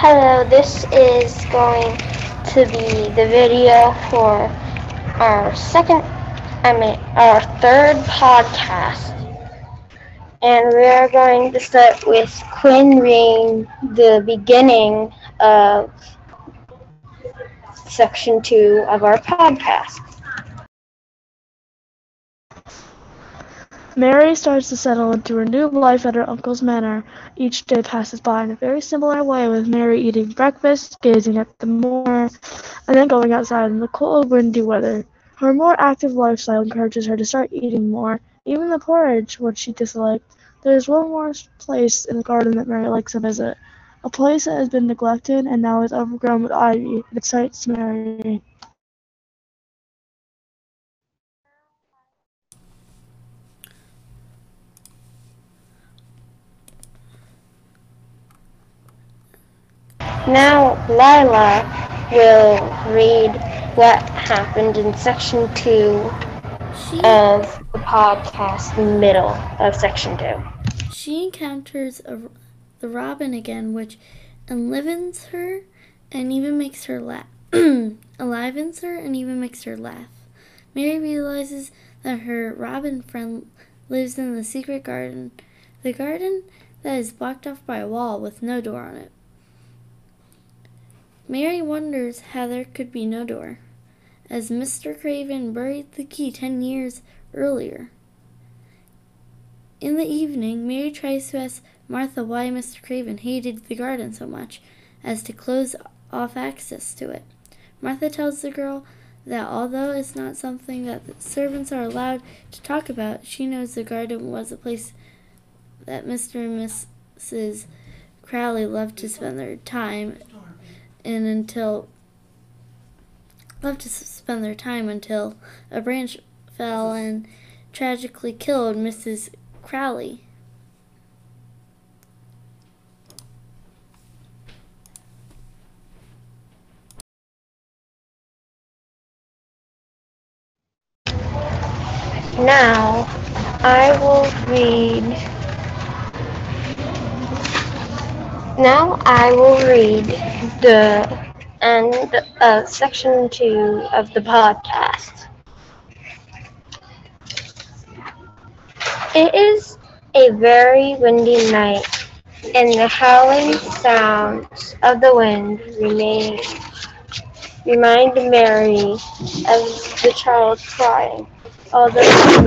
Hello, this is going to be the video for our second, I mean, our third podcast. And we are going to start with Quinn reading the beginning of section two of our podcast. Mary starts to settle into her new life at her uncle's manor. Each day passes by in a very similar way, with Mary eating breakfast, gazing at the moor, and then going outside in the cold, windy weather. Her more active lifestyle encourages her to start eating more, even the porridge, which she disliked. There is one more place in the garden that Mary likes to visit, a place that has been neglected and now is overgrown with ivy. It excites Mary. Now Lila will read what happened in section two She, of the podcast, middle of section two. she encounters a, the robin again, which enlivens her and even makes her laugh. enlivens her and even makes her laugh. Mary realizes that her robin friend lives in the secret garden, the garden that is blocked off by a wall with no door on it. Mary wonders how there could be no door, as Mr. Craven buried the key ten years earlier. In the evening, Mary tries to ask Martha why Mr. Craven hated the garden so much as to close off access to it. Martha tells the girl that although it's not something that the servants are allowed to talk about, she knows the garden was a place that Mr. and Mrs. Crowley loved to spend their time and until loved to spend their time until a branch fell and tragically killed Mrs. Crowley. Now I will read. Now I will read the end of section two of the podcast. It is a very windy night, and the howling sounds of the wind remain remind Mary of the child crying although the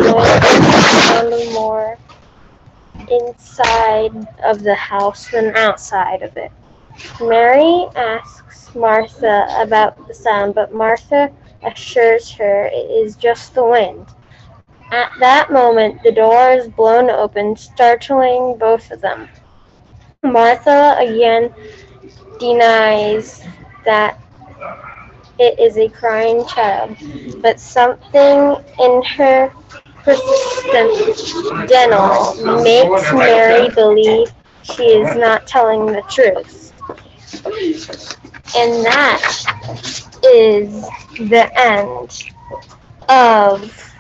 noise more inside of the house than outside of it. Mary asks Martha about the sound, but Martha assures her it is just the wind. At that moment, the door is blown open, startling both of them. Martha again denies that it is a crying child, but something in her dental makes Mary believe she is not telling the truth. And that is the end of